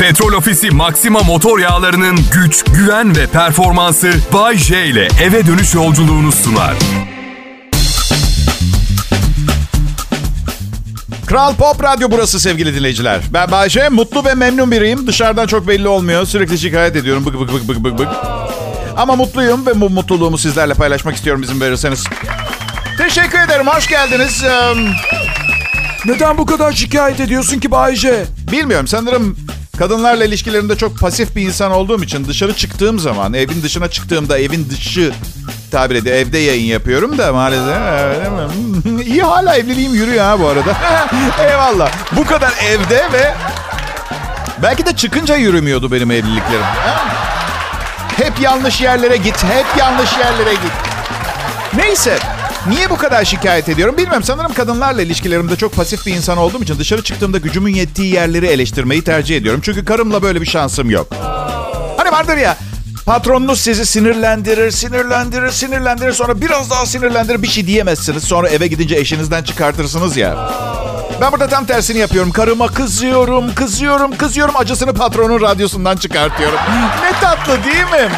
Petrol Ofisi Maxima motor yağlarının güç, güven ve performansı Bay J ile eve dönüş yolculuğunu sunar. Kral Pop Radyo burası sevgili dinleyiciler. Ben Bayce, mutlu ve memnun biriyim. Dışarıdan çok belli olmuyor. Sürekli şikayet ediyorum. Bık bık bık bık bık bık. Ama mutluyum ve bu mutluluğumu sizlerle paylaşmak istiyorum izin verirseniz. Teşekkür ederim, hoş geldiniz. Ee, Neden bu kadar şikayet ediyorsun ki Bayce? bilmiyorum, sanırım kadınlarla ilişkilerimde çok pasif bir insan olduğum için dışarı çıktığım zaman, evin dışına çıktığımda evin dışı tabir ediyor. Evde yayın yapıyorum da maalesef. İyi hala evliliğim yürüyor ha bu arada. Eyvallah. Bu kadar evde ve belki de çıkınca yürümüyordu benim evliliklerim. Hep yanlış yerlere git, hep yanlış yerlere git. Neyse. Niye bu kadar şikayet ediyorum bilmiyorum. Sanırım kadınlarla ilişkilerimde çok pasif bir insan olduğum için dışarı çıktığımda gücümün yettiği yerleri eleştirmeyi tercih ediyorum. Çünkü karımla böyle bir şansım yok. Hani vardır ya patronunuz sizi sinirlendirir, sinirlendirir, sinirlendirir. Sonra biraz daha sinirlendirir bir şey diyemezsiniz. Sonra eve gidince eşinizden çıkartırsınız ya. Ben burada tam tersini yapıyorum. Karıma kızıyorum, kızıyorum, kızıyorum. Acısını patronun radyosundan çıkartıyorum. Ne tatlı değil mi?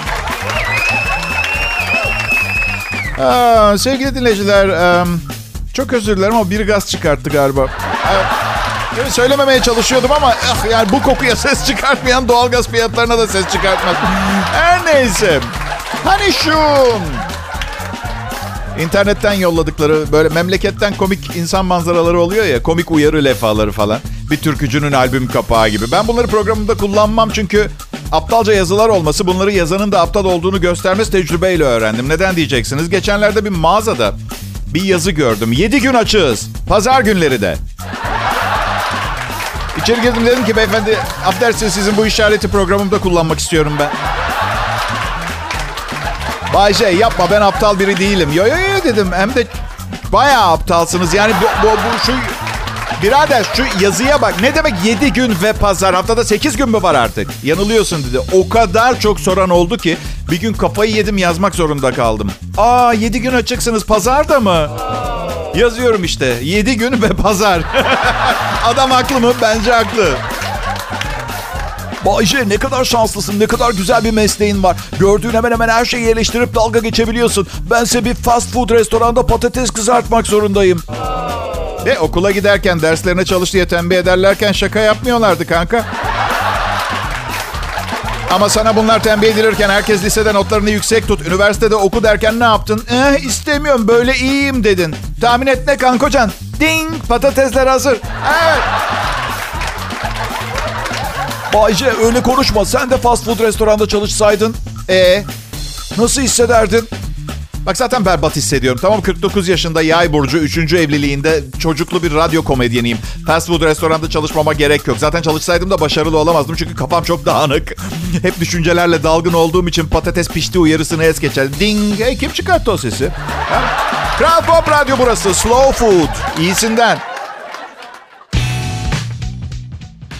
Aa, sevgili dinleyiciler, çok özür dilerim ama bir gaz çıkarttı galiba. Evet, söylememeye çalışıyordum ama ah, yani bu kokuya ses çıkartmayan doğalgaz fiyatlarına da ses çıkartmaz. Her neyse. Hani şu internetten yolladıkları böyle memleketten komik insan manzaraları oluyor ya, komik uyarı lefaları falan. Bir türkücünün albüm kapağı gibi. Ben bunları programımda kullanmam çünkü aptalca yazılar olması bunları yazanın da aptal olduğunu göstermesi tecrübeyle öğrendim. Neden diyeceksiniz? Geçenlerde bir mağazada bir yazı gördüm. 7 gün açığız. Pazar günleri de. İçeri girdim dedim ki beyefendi affedersiniz sizin bu işareti programımda kullanmak istiyorum ben. Bayce yapma ben aptal biri değilim. Yo yo yo dedim hem de bayağı aptalsınız. Yani bu, bu, bu şu birader şu yazıya bak ne demek 7 gün ve pazar haftada 8 gün mü var artık? Yanılıyorsun dedi. O kadar çok soran oldu ki bir gün kafayı yedim yazmak zorunda kaldım. Aa 7 gün açıksınız pazar da mı? Yazıyorum işte 7 gün ve pazar. Adam haklı mı? Bence haklı. Bayce ne kadar şanslısın, ne kadar güzel bir mesleğin var. Gördüğün hemen hemen her şeyi eleştirip dalga geçebiliyorsun. Bense bir fast food restoranda patates kızartmak zorundayım. Ve okula giderken derslerine çalış diye tembih ederlerken şaka yapmıyorlardı kanka. Ama sana bunlar tembih edilirken herkes lisede notlarını yüksek tut. Üniversitede oku derken ne yaptın? Eh istemiyorum böyle iyiyim dedin. Tahmin et ne kankocan? Ding patatesler hazır. Evet. Bayce öyle konuşma. Sen de fast food restoranda çalışsaydın. E nasıl hissederdin? Bak zaten berbat hissediyorum. Tamam 49 yaşında yay burcu 3. evliliğinde çocuklu bir radyo komedyeniyim. Fast food restoranda çalışmama gerek yok. Zaten çalışsaydım da başarılı olamazdım çünkü kafam çok dağınık. Hep düşüncelerle dalgın olduğum için patates pişti uyarısını es geçer. Ding! Hey, kim çıkarttı o sesi? Kral Pop Radyo burası. Slow Food. İyisinden.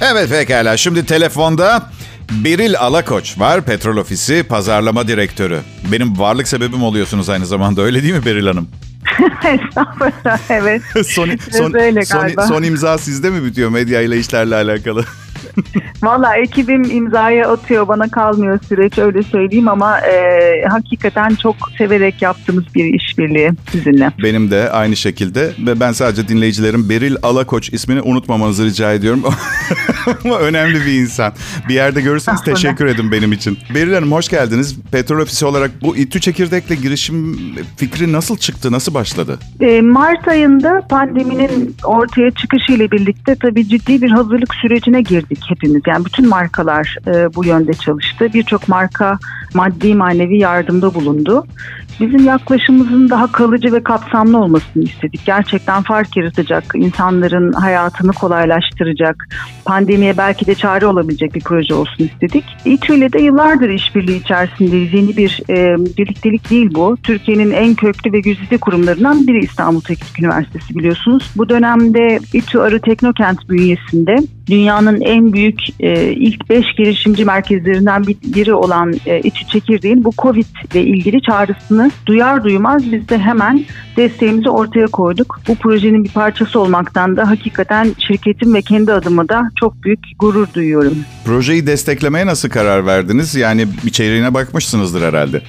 Evet pekala. Şimdi telefonda Beril Alakoç var. Petrol Ofisi Pazarlama Direktörü. Benim varlık sebebim oluyorsunuz aynı zamanda. Öyle değil mi Beril Hanım? Estağfurullah evet. son, son, öyle son, son imza sizde mi bitiyor medya ile işlerle alakalı? Valla ekibim imzaya atıyor bana kalmıyor süreç öyle söyleyeyim ama e, hakikaten çok severek yaptığımız bir işbirliği sizinle. Benim de aynı şekilde ve ben sadece dinleyicilerim Beril Alakoç ismini unutmamanızı rica ediyorum. Ama önemli bir insan. Bir yerde görürseniz teşekkür edin benim için. Beril Hanım hoş geldiniz. Petrol Ofisi olarak bu İTÜ Çekirdek'le girişim fikri nasıl çıktı, nasıl başladı? E, Mart ayında pandeminin ortaya çıkışıyla birlikte tabii ciddi bir hazırlık sürecine girdik hepimiz. Yani bütün markalar e, bu yönde çalıştı. Birçok marka maddi manevi yardımda bulundu. Bizim yaklaşımımızın daha kalıcı ve kapsamlı olmasını istedik. Gerçekten fark yaratacak, insanların hayatını kolaylaştıracak, pandemiye belki de çare olabilecek bir proje olsun istedik. İTÜ ile de yıllardır işbirliği içerisindeyiz. Yeni bir e, birliktelik değil bu. Türkiye'nin en köklü ve güzide kurumlarından biri İstanbul Teknik Üniversitesi biliyorsunuz. Bu dönemde İTÜ Arı Teknokent bünyesinde dünyanın en büyük e, ilk 5 girişimci merkezlerinden biri olan e, İTÜ Çekirdeğin bu Covid ile ilgili çağrısını duyar duymaz biz de hemen desteğimizi ortaya koyduk. Bu projenin bir parçası olmaktan da hakikaten şirketim ve kendi adıma da çok büyük gurur duyuyorum. Projeyi desteklemeye nasıl karar verdiniz? Yani içeriğine bakmışsınızdır herhalde.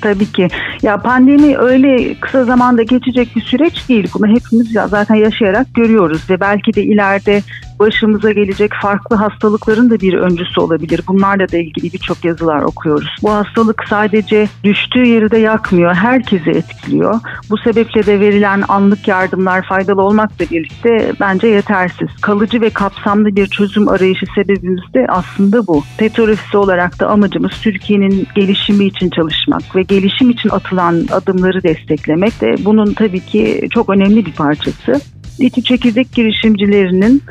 Tabii ki. Ya pandemi öyle kısa zamanda geçecek bir süreç değil. Bunu hepimiz zaten yaşayarak görüyoruz ve belki de ileride başımıza gelecek farklı hastalıkların da bir öncüsü olabilir. Bunlarla da ilgili birçok yazılar okuyoruz. Bu hastalık sadece düştüğü yeri de yakmıyor, herkesi etkiliyor. Bu sebeple de verilen anlık yardımlar faydalı olmakla birlikte bence yetersiz. Kalıcı ve kapsamlı bir çözüm arayışı sebebimiz de aslında bu. Petrol olarak da amacımız Türkiye'nin gelişimi için çalışmak ve gelişim için atılan adımları desteklemek de bunun tabii ki çok önemli bir parçası. İTÜ Çekirdek girişimcilerinin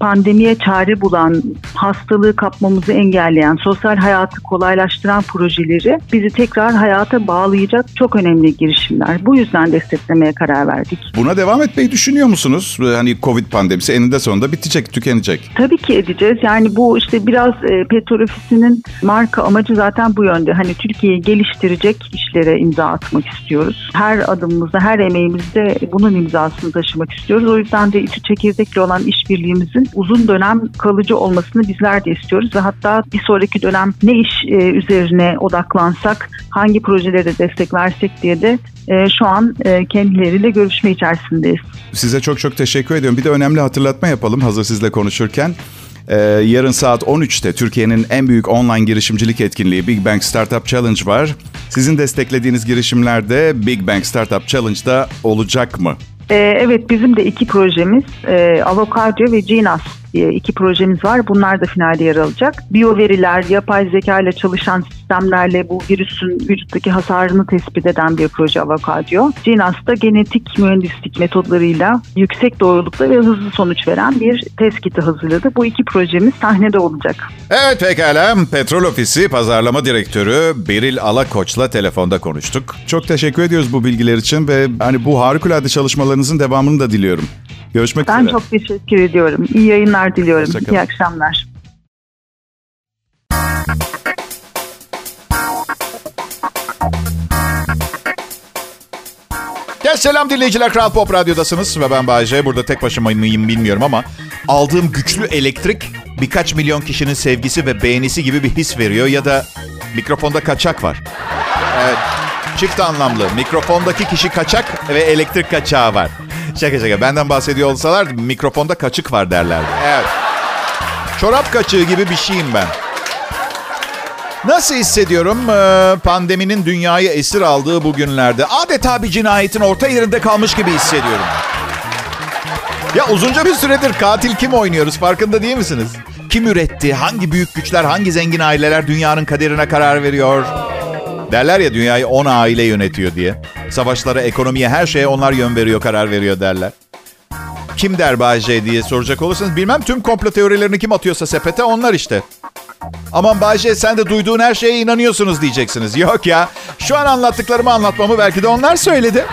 pandemiye çare bulan, hastalığı kapmamızı engelleyen, sosyal hayatı kolaylaştıran projeleri bizi tekrar hayata bağlayacak çok önemli girişimler. Bu yüzden desteklemeye karar verdik. Buna devam etmeyi düşünüyor musunuz? Hani Covid pandemisi eninde sonunda bitecek, tükenecek. Tabii ki edeceğiz. Yani bu işte biraz e, Petrol Ofisi'nin marka amacı zaten bu yönde. Hani Türkiye'yi geliştirecek işlere imza atmak istiyoruz. Her adımımızda, her emeğimizde bunun imzasını taşımak istiyoruz. O yüzden de İTÜ Çekirdek'le olan işbirliğimizin uzun dönem kalıcı olmasını bizler de istiyoruz ve hatta bir sonraki dönem ne iş e, üzerine odaklansak, hangi projelere destek versek diye de e, şu an e, kendileriyle görüşme içerisindeyiz. Size çok çok teşekkür ediyorum. Bir de önemli hatırlatma yapalım hazır sizle konuşurken. Yarın saat 13'te Türkiye'nin en büyük online girişimcilik etkinliği Big Bang Startup Challenge var. Sizin desteklediğiniz girişimler de Big Bang Startup Challenge'da olacak mı? Ee, evet bizim de iki projemiz e, Avokado ve diye iki projemiz var. Bunlar da finalde yer alacak. Biyo veriler, yapay zeka ile çalışan sistemlerle bu virüsün vücuttaki hasarını tespit eden bir proje Avokado. Ginas da genetik mühendislik metodlarıyla yüksek doğrulukta ve hızlı sonuç veren bir test kiti hazırladı. Bu iki projemiz sahnede olacak. Evet pekala. Petrol Ofisi Pazarlama Direktörü Beril Alakoç'la telefonda konuştuk. Çok teşekkür ediyoruz bu bilgiler için ve hani bu harikulade çalışmalarınızın devamını da diliyorum. Görüşmek ben üzere. Ben çok teşekkür ediyorum. İyi yayınlar diliyorum. İyi akşamlar. Gel selam dinleyiciler Kral Pop Radyo'dasınız ve ben Bayece. Burada tek başıma mıyım bilmiyorum ama aldığım güçlü elektrik birkaç milyon kişinin sevgisi ve beğenisi gibi bir his veriyor ya da mikrofonda kaçak var. Evet, çift anlamlı. Mikrofondaki kişi kaçak ve elektrik kaçağı var. Şaka şaka benden bahsediyor olsalar mikrofonda kaçık var derlerdi. Evet. Çorap kaçığı gibi bir şeyim ben. Nasıl hissediyorum ee, pandeminin dünyayı esir aldığı bu günlerde? Adeta bir cinayetin orta yerinde kalmış gibi hissediyorum. Ya uzunca bir süredir katil kim oynuyoruz farkında değil misiniz? Kim üretti? Hangi büyük güçler, hangi zengin aileler dünyanın kaderine karar veriyor? Derler ya dünyayı 10 aile yönetiyor diye. Savaşlara, ekonomiye, her şeye onlar yön veriyor, karar veriyor derler. Kim der Bayce diye soracak olursanız bilmem tüm komplo teorilerini kim atıyorsa sepete onlar işte. Aman Bayce sen de duyduğun her şeye inanıyorsunuz diyeceksiniz. Yok ya şu an anlattıklarımı anlatmamı belki de onlar söyledi.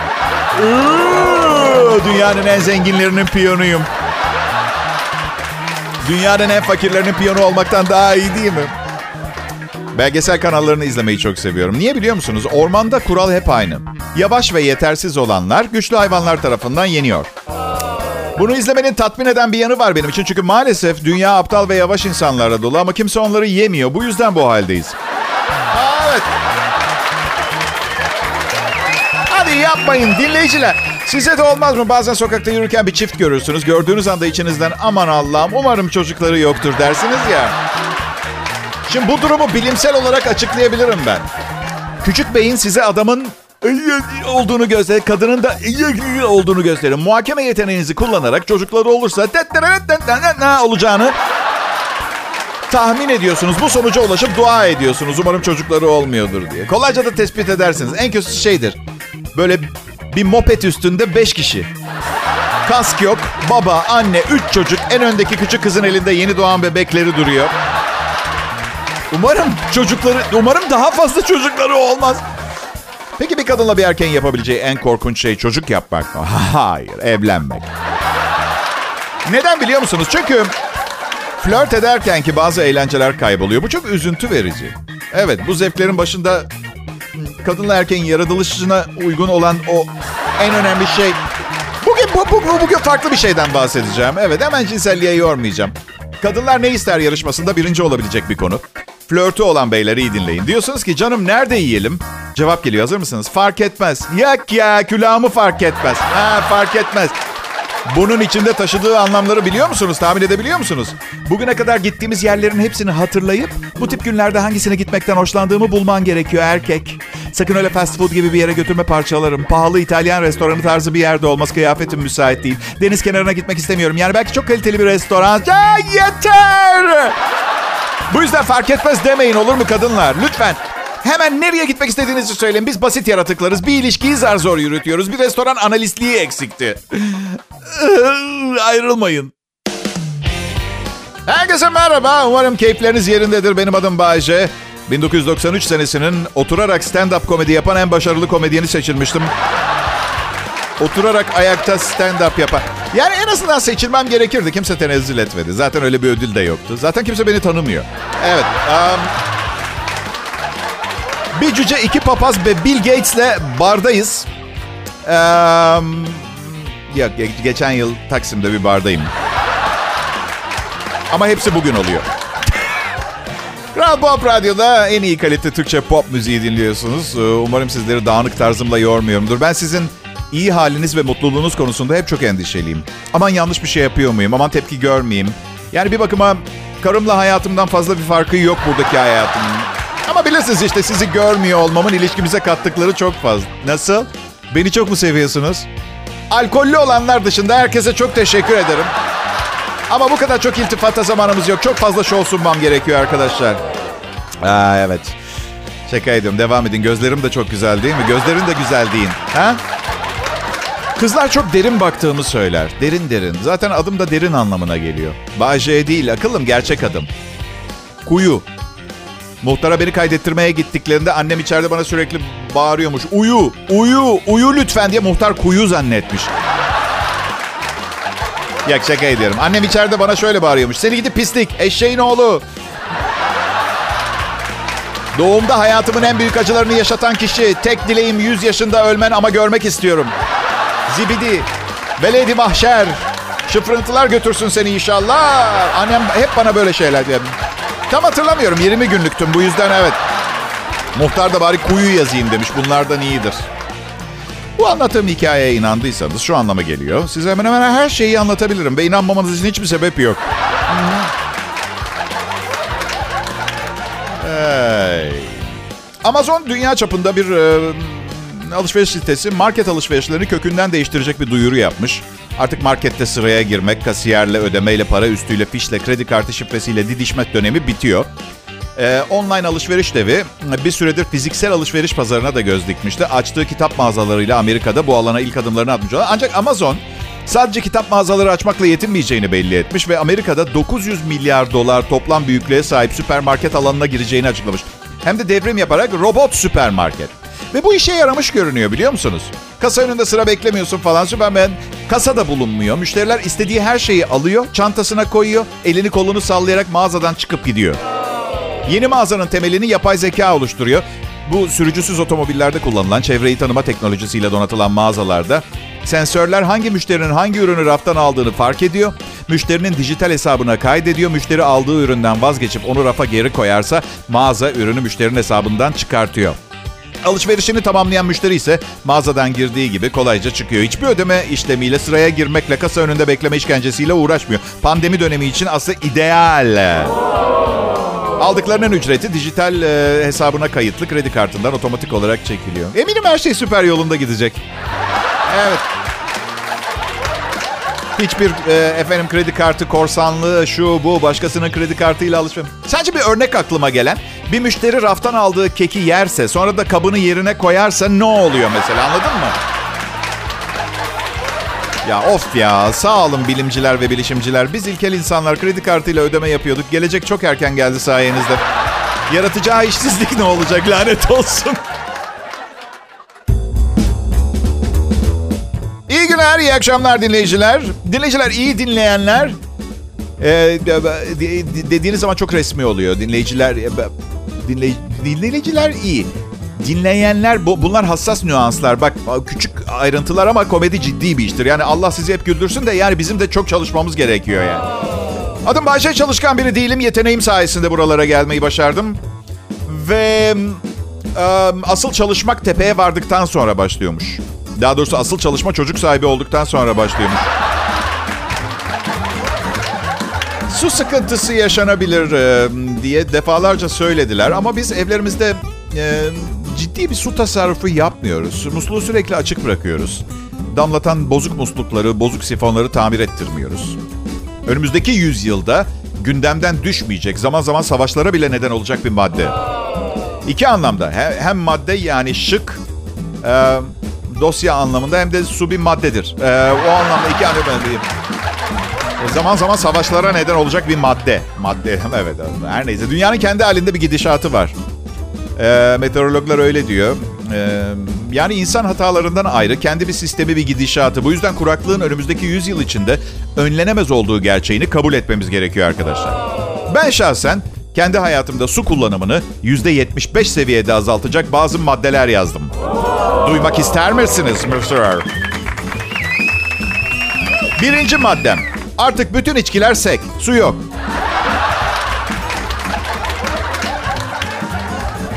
Dünyanın en zenginlerinin piyonuyum. Dünyanın en fakirlerinin piyonu olmaktan daha iyi değil mi? Belgesel kanallarını izlemeyi çok seviyorum. Niye biliyor musunuz? Ormanda kural hep aynı. Yavaş ve yetersiz olanlar güçlü hayvanlar tarafından yeniyor. Bunu izlemenin tatmin eden bir yanı var benim için. Çünkü maalesef dünya aptal ve yavaş insanlarla dolu ama kimse onları yemiyor. Bu yüzden bu haldeyiz. Evet. Hadi yapmayın dinleyiciler. Size de olmaz mı? Bazen sokakta yürürken bir çift görürsünüz. Gördüğünüz anda içinizden aman Allah'ım umarım çocukları yoktur dersiniz ya. Şimdi bu durumu bilimsel olarak açıklayabilirim ben. Küçük beyin size adamın olduğunu gösterir, kadının da olduğunu gösterir. Muhakeme yeteneğinizi kullanarak çocukları olursa olacağını tahmin ediyorsunuz. Bu sonuca ulaşıp dua ediyorsunuz. Umarım çocukları olmuyordur diye. Kolayca da tespit edersiniz. En kötüsü şeydir. Böyle bir moped üstünde beş kişi. Kask yok, baba, anne, üç çocuk. En öndeki küçük kızın elinde yeni doğan bebekleri duruyor. Umarım çocukları, umarım daha fazla çocukları olmaz. Peki bir kadınla bir erkeğin yapabileceği en korkunç şey çocuk yapmak mı? Hayır, evlenmek. Neden biliyor musunuz? Çünkü flört ederken ki bazı eğlenceler kayboluyor. Bu çok üzüntü verici. Evet, bu zevklerin başında kadınla erkeğin yaratılışına uygun olan o en önemli şey. Bugün bu, bu, bu- bugün farklı bir şeyden bahsedeceğim. Evet hemen cinselliğe yormayacağım. Kadınlar ne ister yarışmasında birinci olabilecek bir konu. Flörtü olan beyleri iyi dinleyin. Diyorsunuz ki canım nerede yiyelim? Cevap geliyor hazır mısınız? Fark etmez. Yak ya külahımı fark etmez. Ha fark etmez. Bunun içinde taşıdığı anlamları biliyor musunuz? Tahmin edebiliyor musunuz? Bugüne kadar gittiğimiz yerlerin hepsini hatırlayıp bu tip günlerde hangisine gitmekten hoşlandığımı bulman gerekiyor erkek. Sakın öyle fast food gibi bir yere götürme parçalarım. Pahalı İtalyan restoranı tarzı bir yerde olması kıyafetim müsait değil. Deniz kenarına gitmek istemiyorum. Yani belki çok kaliteli bir restoran. Ya yeter! Bu yüzden fark etmez demeyin olur mu kadınlar? Lütfen. Hemen nereye gitmek istediğinizi söyleyin. Biz basit yaratıklarız. Bir ilişkiyi zar zor yürütüyoruz. Bir restoran analistliği eksikti. Ayrılmayın. Herkese merhaba. Umarım keyifleriniz yerindedir. Benim adım Bayece. 1993 senesinin oturarak stand-up komedi yapan en başarılı komedyeni seçilmiştim. Oturarak ayakta stand-up yapan. Yani en azından seçilmem gerekirdi. Kimse tenezzül etmedi. Zaten öyle bir ödül de yoktu. Zaten kimse beni tanımıyor. Evet. um, bir cüce, iki papaz ve Bill Gates'le bardayız. Um, yok, ge- geçen yıl Taksim'de bir bardayım. Ama hepsi bugün oluyor. Kral Pop Radyo'da en iyi kalite Türkçe pop müziği dinliyorsunuz. Ee, Umarım sizleri dağınık tarzımla yormuyorumdur. Ben sizin iyi haliniz ve mutluluğunuz konusunda hep çok endişeliyim. Aman yanlış bir şey yapıyor muyum? Aman tepki görmeyeyim. Yani bir bakıma karımla hayatımdan fazla bir farkı yok buradaki hayatımın. Ama bilirsiniz işte sizi görmüyor olmamın ilişkimize kattıkları çok fazla. Nasıl? Beni çok mu seviyorsunuz? Alkollü olanlar dışında herkese çok teşekkür ederim. Ama bu kadar çok iltifata zamanımız yok. Çok fazla şov sunmam gerekiyor arkadaşlar. Aa, evet. Şaka ediyorum. Devam edin. Gözlerim de çok güzel değil mi? Gözlerin de güzel deyin. Ha? Kızlar çok derin baktığımı söyler. Derin derin. Zaten adım da derin anlamına geliyor. Bahçe değil. Akıllım gerçek adım. Kuyu. Muhtara beni kaydettirmeye gittiklerinde annem içeride bana sürekli bağırıyormuş. Uyu, uyu, uyu lütfen diye muhtar kuyu zannetmiş. Yok şaka ediyorum. Annem içeride bana şöyle bağırıyormuş. Seni gidip pislik, eşeğin oğlu. Doğumda hayatımın en büyük acılarını yaşatan kişi. Tek dileğim 100 yaşında ölmen ama görmek istiyorum. Zibidi, veledi mahşer. Şıfrıntılar götürsün seni inşallah. Annem hep bana böyle şeyler diyor. Tam hatırlamıyorum. 20 günlüktüm bu yüzden evet. Muhtar da bari kuyu yazayım demiş. Bunlardan iyidir. Bu anlattığım hikayeye inandıysanız şu anlama geliyor. Size hemen hemen her şeyi anlatabilirim ve inanmamanız için hiçbir sebep yok. Hey. Amazon dünya çapında bir e, alışveriş sitesi market alışverişlerini kökünden değiştirecek bir duyuru yapmış. Artık markette sıraya girmek, kasiyerle, ödemeyle, para üstüyle, fişle, kredi kartı şifresiyle didişmek dönemi bitiyor. Ee, online alışveriş devi bir süredir fiziksel alışveriş pazarına da göz dikmişti. Açtığı kitap mağazalarıyla Amerika'da bu alana ilk adımlarını atmış. Ancak Amazon sadece kitap mağazaları açmakla yetinmeyeceğini belli etmiş ve Amerika'da 900 milyar dolar toplam büyüklüğe sahip süpermarket alanına gireceğini açıklamış. Hem de devrim yaparak robot süpermarket. Ve bu işe yaramış görünüyor biliyor musunuz? Kasa önünde sıra beklemiyorsun falan. Süpermen kasada bulunmuyor. Müşteriler istediği her şeyi alıyor, çantasına koyuyor, elini kolunu sallayarak mağazadan çıkıp gidiyor. Yeni mağazanın temelini yapay zeka oluşturuyor. Bu sürücüsüz otomobillerde kullanılan çevreyi tanıma teknolojisiyle donatılan mağazalarda sensörler hangi müşterinin hangi ürünü raftan aldığını fark ediyor. Müşterinin dijital hesabına kaydediyor. Müşteri aldığı üründen vazgeçip onu rafa geri koyarsa mağaza ürünü müşterinin hesabından çıkartıyor. Alışverişini tamamlayan müşteri ise mağazadan girdiği gibi kolayca çıkıyor. Hiçbir ödeme işlemiyle sıraya girmekle kasa önünde bekleme işkencesiyle uğraşmıyor. Pandemi dönemi için aslında ideal. Aldıklarının ücreti dijital e, hesabına kayıtlı kredi kartından otomatik olarak çekiliyor. Eminim her şey süper yolunda gidecek. Evet. Hiçbir e, efendim kredi kartı korsanlığı şu bu başkasının kredi kartıyla alışveriş. Sadece bir örnek aklıma gelen. Bir müşteri raftan aldığı keki yerse sonra da kabını yerine koyarsa ne oluyor mesela anladın mı? Ya of ya sağ olun bilimciler ve bilişimciler. Biz ilkel insanlar kredi kartıyla ödeme yapıyorduk. Gelecek çok erken geldi sayenizde. Yaratacağı işsizlik ne olacak lanet olsun. Günler, iyi akşamlar dinleyiciler. Dinleyiciler, iyi dinleyenler. Ee, de- de- dediğiniz zaman çok resmi oluyor. Dinleyiciler, dinley, dinleyiciler iyi. dinleyenler bu, bunlar hassas nüanslar. Bak küçük ayrıntılar ama komedi ciddi bir iştir. Yani Allah sizi hep güldürsün de yani bizim de çok çalışmamız gerekiyor yani. Adım Bayşe çalışkan biri değilim. Yeteneğim sayesinde buralara gelmeyi başardım. Ve e, asıl çalışmak tepeye vardıktan sonra başlıyormuş. Daha doğrusu asıl çalışma çocuk sahibi olduktan sonra başlıyormuş. Su sıkıntısı yaşanabilir e, diye defalarca söylediler ama biz evlerimizde e, ciddi bir su tasarrufu yapmıyoruz. Musluğu sürekli açık bırakıyoruz. Damlatan bozuk muslukları, bozuk sifonları tamir ettirmiyoruz. Önümüzdeki yüzyılda gündemden düşmeyecek, zaman zaman savaşlara bile neden olacak bir madde. İki anlamda. Hem madde yani şık, e, dosya anlamında hem de su bir maddedir. E, o anlamda iki diyeyim. E, zaman zaman savaşlara neden olacak bir madde. Madde, evet. Her neyse. Dünyanın kendi halinde bir gidişatı var. E, meteorologlar öyle diyor. E, yani insan hatalarından ayrı kendi bir sistemi bir gidişatı. Bu yüzden kuraklığın önümüzdeki 100 yıl içinde önlenemez olduğu gerçeğini kabul etmemiz gerekiyor arkadaşlar. Ben şahsen kendi hayatımda su kullanımını %75 seviyede azaltacak bazı maddeler yazdım. Duymak ister misiniz Mr. Birinci maddem. Artık bütün içkiler sek. Su yok.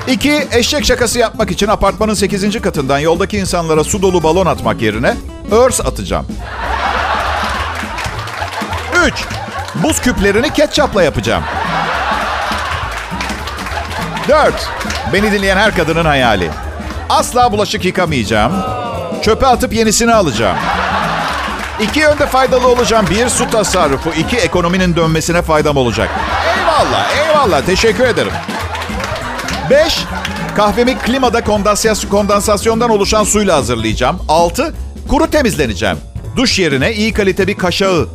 İki, eşek şakası yapmak için apartmanın 8. katından yoldaki insanlara su dolu balon atmak yerine örs atacağım. Üç, buz küplerini ketçapla yapacağım. Dört, beni dinleyen her kadının hayali. Asla bulaşık yıkamayacağım. Çöpe atıp yenisini alacağım. İki yönde faydalı olacağım. Bir, su tasarrufu. iki ekonominin dönmesine faydam olacak. Eyvallah, eyvallah. Teşekkür ederim. Beş, kahvemi klimada kondansasyondan oluşan suyla hazırlayacağım. Altı, kuru temizleneceğim. Duş yerine iyi kalite bir kaşağı.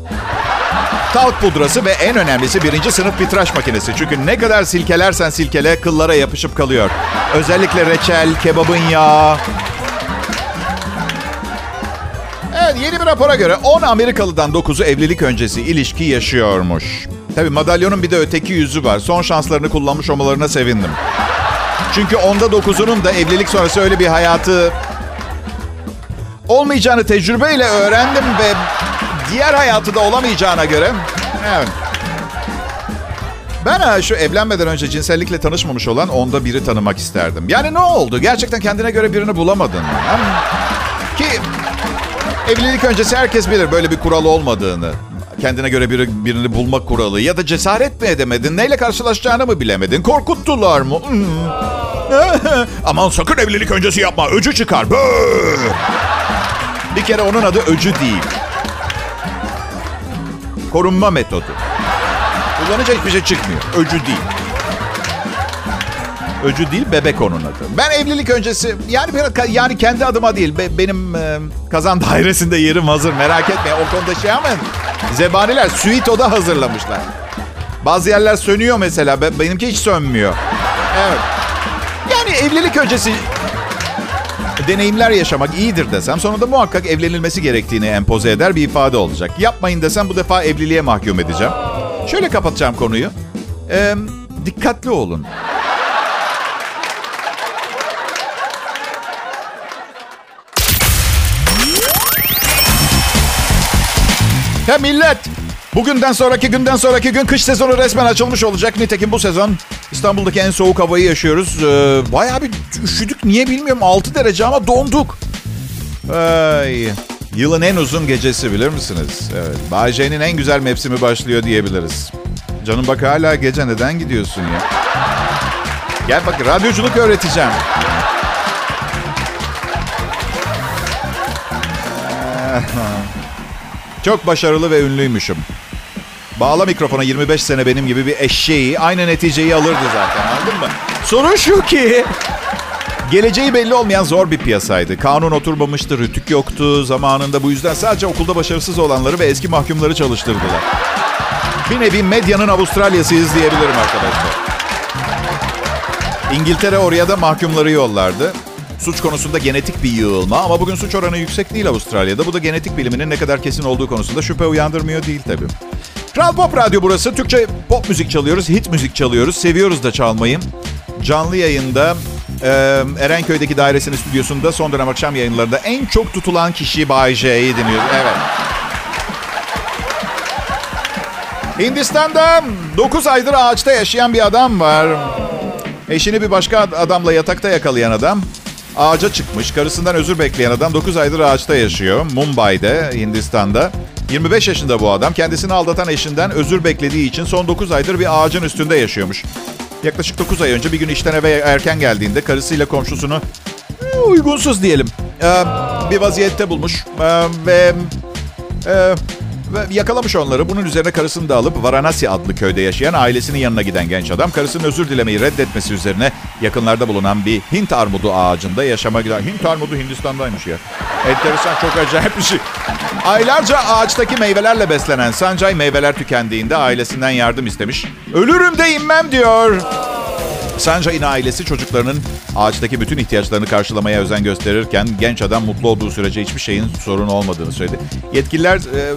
Talk pudrası ve en önemlisi birinci sınıf bir tıraş makinesi. Çünkü ne kadar silkelersen silkele kıllara yapışıp kalıyor. Özellikle reçel, kebabın yağı. Evet yeni bir rapora göre 10 Amerikalıdan 9'u evlilik öncesi ilişki yaşıyormuş. Tabii madalyonun bir de öteki yüzü var. Son şanslarını kullanmış olmalarına sevindim. Çünkü onda 9'unun da evlilik sonrası öyle bir hayatı olmayacağını tecrübeyle öğrendim ve diğer hayatı da olamayacağına göre evet. Ben şu evlenmeden önce cinsellikle tanışmamış olan onda biri tanımak isterdim. Yani ne oldu? Gerçekten kendine göre birini bulamadın mı? Ki evlilik öncesi herkes bilir böyle bir kural olmadığını. Kendine göre biri, birini bulmak kuralı. Ya da cesaret mi edemedin? Neyle karşılaşacağını mı bilemedin? Korkuttular mı? Hmm. Aman sakın evlilik öncesi yapma. Öcü çıkar. Bir kere onun adı öcü değil. Korunma metodu. Kullanınca hiçbir şey çıkmıyor. Öcü değil. Öcü değil, bebek onun adı. Ben evlilik öncesi, yani yani kendi adıma değil, benim e, kazan dairesinde yerim hazır. Merak etme, o konuda şey ama zebaniler suito'da hazırlamışlar. Bazı yerler sönüyor mesela, benimki hiç sönmüyor. Evet. Yani evlilik öncesi deneyimler yaşamak iyidir desem sonunda muhakkak evlenilmesi gerektiğini empoze eder bir ifade olacak. Yapmayın desem bu defa evliliğe mahkum edeceğim. Şöyle kapatacağım konuyu. Ee, dikkatli olun. He millet! Bugünden sonraki günden sonraki gün kış sezonu resmen açılmış olacak. Nitekim bu sezon İstanbul'daki en soğuk havayı yaşıyoruz. Ee, bayağı bir üşüdük. Niye bilmiyorum. 6 derece ama donduk. Ay. Yılın en uzun gecesi bilir misiniz? Evet. Bayce'nin en güzel mevsimi başlıyor diyebiliriz. Canım bak hala gece neden gidiyorsun ya? Gel bak radyoculuk öğreteceğim. Çok başarılı ve ünlüymüşüm. Bağla mikrofona 25 sene benim gibi bir eşeği aynı neticeyi alırdı zaten anladın mı? Sorun şu ki geleceği belli olmayan zor bir piyasaydı. Kanun oturmamıştı, rütük yoktu zamanında. Bu yüzden sadece okulda başarısız olanları ve eski mahkumları çalıştırdılar. Bir nevi medyanın Avustralya'sıyız diyebilirim arkadaşlar. İngiltere oraya da mahkumları yollardı. Suç konusunda genetik bir yığılma ama bugün suç oranı yüksek değil Avustralya'da. Bu da genetik biliminin ne kadar kesin olduğu konusunda şüphe uyandırmıyor değil tabii. Kral Pop Radyo burası. Türkçe pop müzik çalıyoruz, hit müzik çalıyoruz. Seviyoruz da çalmayı. Canlı yayında Ee, Erenköy'deki dairesinin stüdyosunda son dönem akşam yayınlarında en çok tutulan kişi Bay J'yi dinliyor. Evet. Hindistan'da 9 aydır ağaçta yaşayan bir adam var. Eşini bir başka adamla yatakta yakalayan adam. Ağaca çıkmış. Karısından özür bekleyen adam 9 aydır ağaçta yaşıyor. Mumbai'de, Hindistan'da. 25 yaşında bu adam. Kendisini aldatan eşinden özür beklediği için son 9 aydır bir ağacın üstünde yaşıyormuş. Yaklaşık 9 ay önce bir gün işten eve erken geldiğinde karısıyla komşusunu e, uygunsuz diyelim e, bir vaziyette bulmuş e, ve ve yakalamış onları. Bunun üzerine karısını da alıp Varanasi adlı köyde yaşayan ailesinin yanına giden genç adam karısının özür dilemeyi reddetmesi üzerine yakınlarda bulunan bir Hint armudu ağacında yaşama giden. Hint armudu Hindistan'daymış ya. Enteresan çok acayip bir şey. Aylarca ağaçtaki meyvelerle beslenen Sancay meyveler tükendiğinde ailesinden yardım istemiş. Ölürüm de inmem diyor. Sanjay'ın ailesi çocuklarının ağaçtaki bütün ihtiyaçlarını karşılamaya özen gösterirken genç adam mutlu olduğu sürece hiçbir şeyin sorun olmadığını söyledi. Yetkililer e,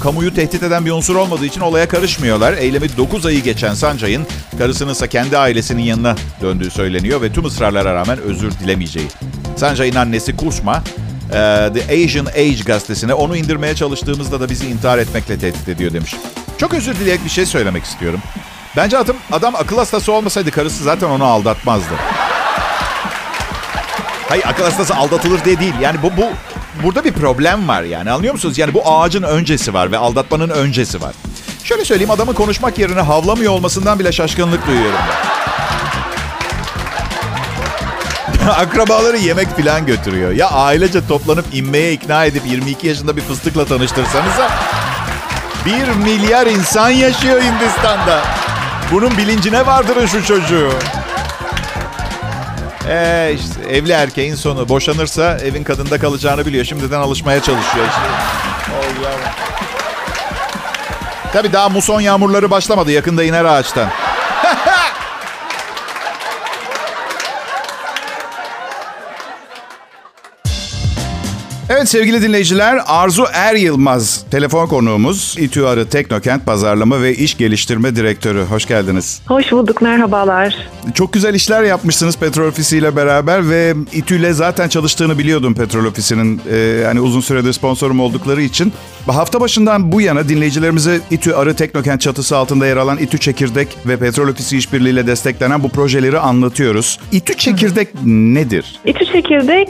kamuyu tehdit eden bir unsur olmadığı için olaya karışmıyorlar. Eylemi 9 ayı geçen Sancay'ın karısının ise kendi ailesinin yanına döndüğü söyleniyor ve tüm ısrarlara rağmen özür dilemeyeceği. Sancay'ın annesi Kusma, e, The Asian Age gazetesine onu indirmeye çalıştığımızda da bizi intihar etmekle tehdit ediyor demiş. Çok özür dileyerek bir şey söylemek istiyorum. Bence adam, adam akıl hastası olmasaydı karısı zaten onu aldatmazdı. Hayır akıl hastası aldatılır diye değil. Yani bu, bu burada bir problem var yani anlıyor musunuz? Yani bu ağacın öncesi var ve aldatmanın öncesi var. Şöyle söyleyeyim adamın konuşmak yerine havlamıyor olmasından bile şaşkınlık duyuyorum. Akrabaları yemek falan götürüyor. Ya ailece toplanıp inmeye ikna edip 22 yaşında bir fıstıkla tanıştırsanıza. Bir milyar insan yaşıyor Hindistan'da. Bunun bilincine vardırın şu çocuğu. Ee işte evli erkeğin sonu. Boşanırsa evin kadında kalacağını biliyor. Şimdiden alışmaya çalışıyor işte. Allah. Tabii daha muson yağmurları başlamadı. Yakında iner ağaçtan. Evet sevgili dinleyiciler Arzu Er Yılmaz telefon konuğumuz İTÜ Arı Teknokent Pazarlama ve İş Geliştirme Direktörü. Hoş geldiniz. Hoş bulduk merhabalar. Çok güzel işler yapmışsınız Petrol Ofisi ile beraber ve İTÜ ile zaten çalıştığını biliyordum Petrol Ofisi'nin e, yani uzun süredir sponsorum oldukları için. Hafta başından bu yana dinleyicilerimize İTÜ Arı Teknokent çatısı altında yer alan İTÜ Çekirdek ve Petrol Ofisi işbirliğiyle desteklenen bu projeleri anlatıyoruz. İTÜ Çekirdek nedir? İTÜ Çekirdek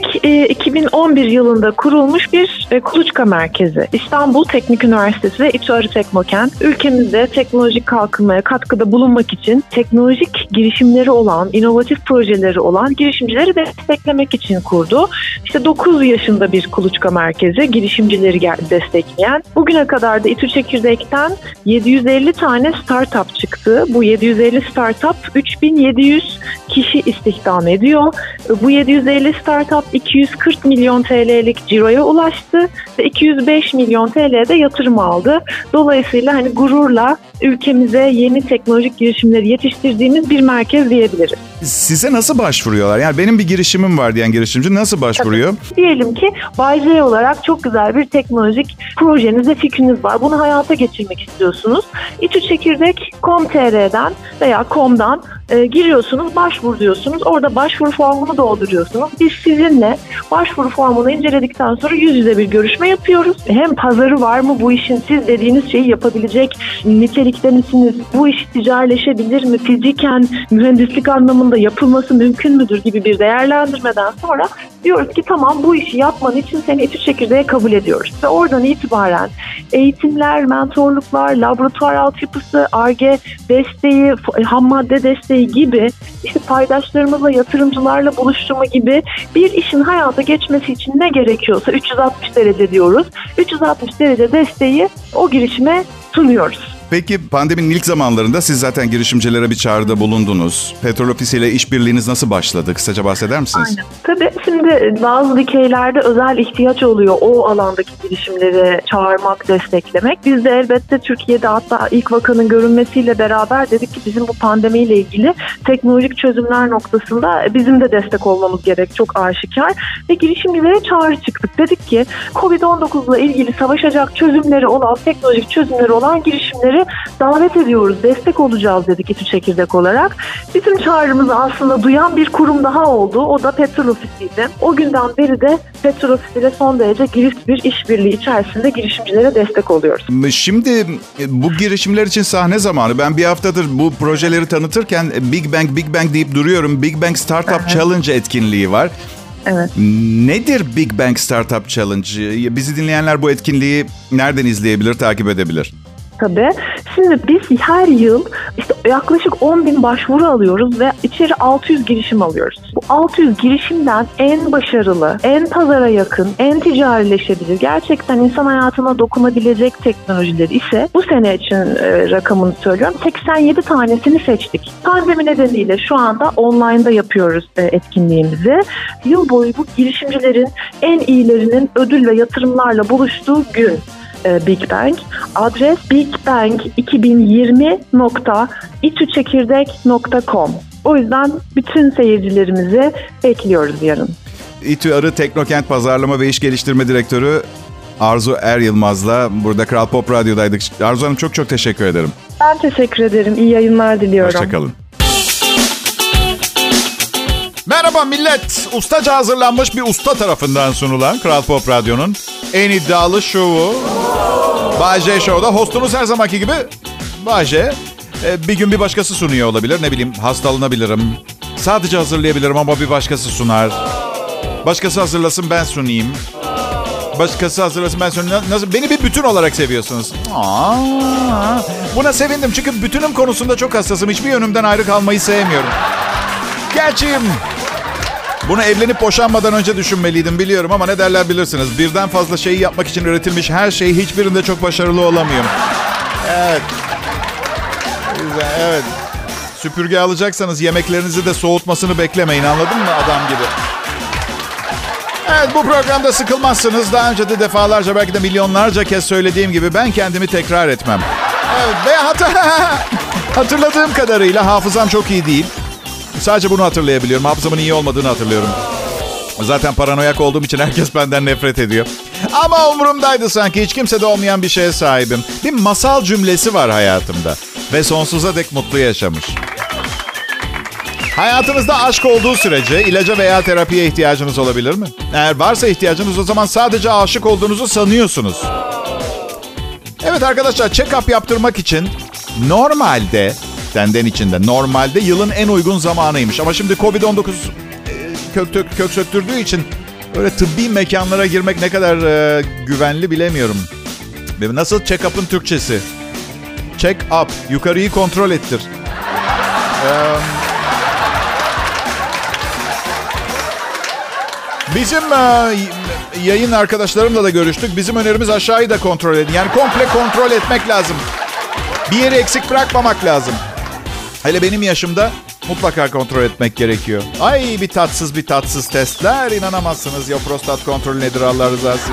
2011 e, yılında kurulmuş bir e, kuluçka merkezi. İstanbul Teknik Üniversitesi ve İTÜ Arı Teknokent ülkemizde teknolojik kalkınmaya katkıda bulunmak için teknolojik girişimleri olan, inovatif projeleri olan girişimcileri desteklemek için kurdu. İşte 9 yaşında bir kuluçka merkezi girişimcileri destekleyen bugüne kadar da İTÜ Çekirdek'ten 750 tane startup çıktı. Bu 750 startup 3700 kişi istihdam ediyor. Bu 750 startup 240 milyon TL'lik ciroya ulaştı ve 205 milyon TL'de yatırım aldı. Dolayısıyla hani gururla ülkemize yeni teknolojik girişimleri yetiştirdiğimiz bir merkez diyebiliriz. Size nasıl başvuruyorlar? Yani benim bir girişimim var diyen girişimci nasıl başvuruyor? Diyelim ki Bay Z olarak çok güzel bir teknolojik projeniz ve fikriniz var. Bunu hayata geçirmek istiyorsunuz. İTÜ Çekirdek.com.tr'den veya com'dan e, giriyorsunuz, başvur diyorsunuz. Orada başvuru formunu dolduruyorsunuz. Biz sizinle başvuru formunu inceledikten sonra yüz yüze bir görüşme yapıyoruz. Hem pazarı var mı bu işin siz dediğiniz şeyi yapabilecek nitelikte misiniz? Bu iş ticarileşebilir mi? Fiziken, mühendislik anlamında yapılması mümkün müdür gibi bir değerlendirmeden sonra diyoruz ki tamam bu işi yapman için seni İTÜ Çekirdeğe kabul ediyoruz. Ve oradan itibaren eğitimler, mentorluklar, laboratuvar altyapısı, ARGE desteği, ham madde desteği gibi işte paydaşlarımızla, yatırımcılarla buluşturma gibi bir işin hayata geçmesi için ne gerekiyorsa 360 derece diyoruz. 360 derece desteği o girişime sunuyoruz. Peki pandeminin ilk zamanlarında siz zaten girişimcilere bir çağrıda bulundunuz. Petrol Ofisi ile işbirliğiniz nasıl başladı? Kısaca bahseder misiniz? Aynen. Tabii şimdi bazı dikeylerde özel ihtiyaç oluyor o alandaki girişimleri çağırmak, desteklemek. Biz de elbette Türkiye'de hatta ilk vakanın görünmesiyle beraber dedik ki bizim bu pandemiyle ilgili teknolojik çözümler noktasında bizim de destek olmamız gerek çok aşikar. Ve girişimcilere çağrı çıktık. Dedik ki Covid-19 ile ilgili savaşacak çözümleri olan, teknolojik çözümleri olan girişimleri girişimcileri davet ediyoruz, destek olacağız dedik İTÜ Çekirdek olarak. Bizim çağrımızı aslında duyan bir kurum daha oldu. O da Petrol Ofisi'ydi. O günden beri de Petrol Ofisi ile son derece girift bir işbirliği içerisinde girişimcilere destek oluyoruz. Şimdi e, bu girişimler için sahne zamanı. Ben bir haftadır bu projeleri tanıtırken e, Big Bang Big Bang deyip duruyorum. Big Bang Startup Challenge etkinliği var. Evet. Nedir Big Bang Startup Challenge? Bizi dinleyenler bu etkinliği nereden izleyebilir, takip edebilir? Tabii. Şimdi biz her yıl işte yaklaşık 10 bin başvuru alıyoruz ve içeri 600 girişim alıyoruz. Bu 600 girişimden en başarılı, en pazara yakın, en ticarileşebilir, gerçekten insan hayatına dokunabilecek teknolojileri ise bu sene için e, rakamını söylüyorum 87 tanesini seçtik. Pandemi nedeniyle şu anda online'da yapıyoruz e, etkinliğimizi. Yıl boyu bu girişimcilerin en iyilerinin ödül ve yatırımlarla buluştuğu gün. E, Big Bang. Adres bigbang2020.ituçekirdek.com O yüzden bütün seyircilerimizi bekliyoruz yarın. İTÜ Arı Teknokent Pazarlama ve İş Geliştirme Direktörü Arzu Er Yılmaz'la burada Kral Pop Radyo'daydık. Arzu Hanım çok çok teşekkür ederim. Ben teşekkür ederim. İyi yayınlar diliyorum. Hoşçakalın. Merhaba millet. Ustaca hazırlanmış bir usta tarafından sunulan Kral Pop Radyo'nun en iddialı şovu. J Show'da hostunuz her zamanki gibi J. Ee, bir gün bir başkası sunuyor olabilir. Ne bileyim hastalanabilirim. Sadece hazırlayabilirim ama bir başkası sunar. Başkası hazırlasın ben sunayım. Başkası hazırlasın ben sunayım. Nasıl? Beni bir bütün olarak seviyorsunuz. Aa, buna sevindim çünkü bütünüm konusunda çok hassasım. Hiçbir yönümden ayrı kalmayı sevmiyorum. Gerçi bunu evlenip boşanmadan önce düşünmeliydim biliyorum ama ne derler bilirsiniz. Birden fazla şeyi yapmak için üretilmiş her şey hiçbirinde çok başarılı olamıyorum. Evet. Güzel, evet. Süpürge alacaksanız yemeklerinizi de soğutmasını beklemeyin anladın mı adam gibi. Evet bu programda sıkılmazsınız. Daha önce de defalarca belki de milyonlarca kez söylediğim gibi ben kendimi tekrar etmem. Evet ve hat hatırladığım kadarıyla hafızam çok iyi değil. Sadece bunu hatırlayabiliyorum. Hafızamın iyi olmadığını hatırlıyorum. Zaten paranoyak olduğum için herkes benden nefret ediyor. Ama umurumdaydı sanki. Hiç kimsede olmayan bir şeye sahibim. Bir masal cümlesi var hayatımda. Ve sonsuza dek mutlu yaşamış. Hayatınızda aşk olduğu sürece ilaca veya terapiye ihtiyacınız olabilir mi? Eğer varsa ihtiyacınız o zaman sadece aşık olduğunuzu sanıyorsunuz. Evet arkadaşlar check-up yaptırmak için normalde senden içinde normalde yılın en uygun zamanıymış. Ama şimdi Covid-19 e, kök, kök, kök söktürdüğü için öyle tıbbi mekanlara girmek ne kadar e, güvenli bilemiyorum. Nasıl check-up'ın Türkçesi? Check-up. Yukarıyı kontrol ettir. Ee, bizim e, yayın arkadaşlarımla da görüştük. Bizim önerimiz aşağıyı da kontrol edin. Yani komple kontrol etmek lazım. Bir yeri eksik bırakmamak lazım. Hele benim yaşımda mutlaka kontrol etmek gerekiyor. Ay bir tatsız bir tatsız testler inanamazsınız ya prostat kontrolü nedir Allah rızası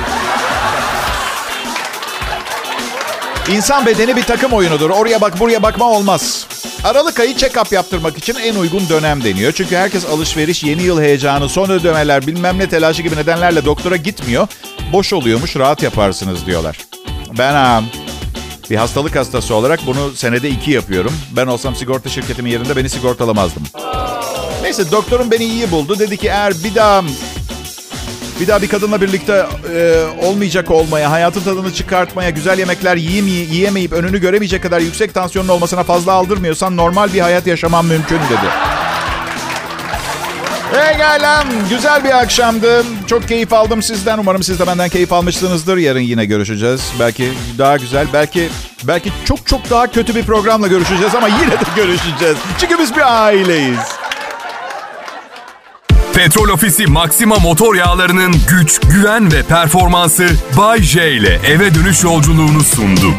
İnsan bedeni bir takım oyunudur. Oraya bak buraya bakma olmaz. Aralık ayı check-up yaptırmak için en uygun dönem deniyor. Çünkü herkes alışveriş, yeni yıl heyecanı, son ödemeler, bilmem ne telaşı gibi nedenlerle doktora gitmiyor. Boş oluyormuş, rahat yaparsınız diyorlar. Ben ha, bir hastalık hastası olarak bunu senede iki yapıyorum. Ben olsam sigorta şirketimin yerinde beni sigortalamazdım. Neyse doktorum beni iyi buldu. Dedi ki eğer bir daha bir daha bir kadınla birlikte e, olmayacak olmaya, hayatın tadını çıkartmaya, güzel yemekler yiyeyim, yiyemeyip önünü göremeyecek kadar yüksek tansiyonun olmasına fazla aldırmıyorsan normal bir hayat yaşamam mümkün dedi. Pekala. Güzel bir akşamdı. Çok keyif aldım sizden. Umarım siz de benden keyif almışsınızdır. Yarın yine görüşeceğiz. Belki daha güzel, belki belki çok çok daha kötü bir programla görüşeceğiz ama yine de görüşeceğiz. Çünkü biz bir aileyiz. Petrol Ofisi Maxima motor yağlarının güç, güven ve performansı Bay J ile eve dönüş yolculuğunu sundu.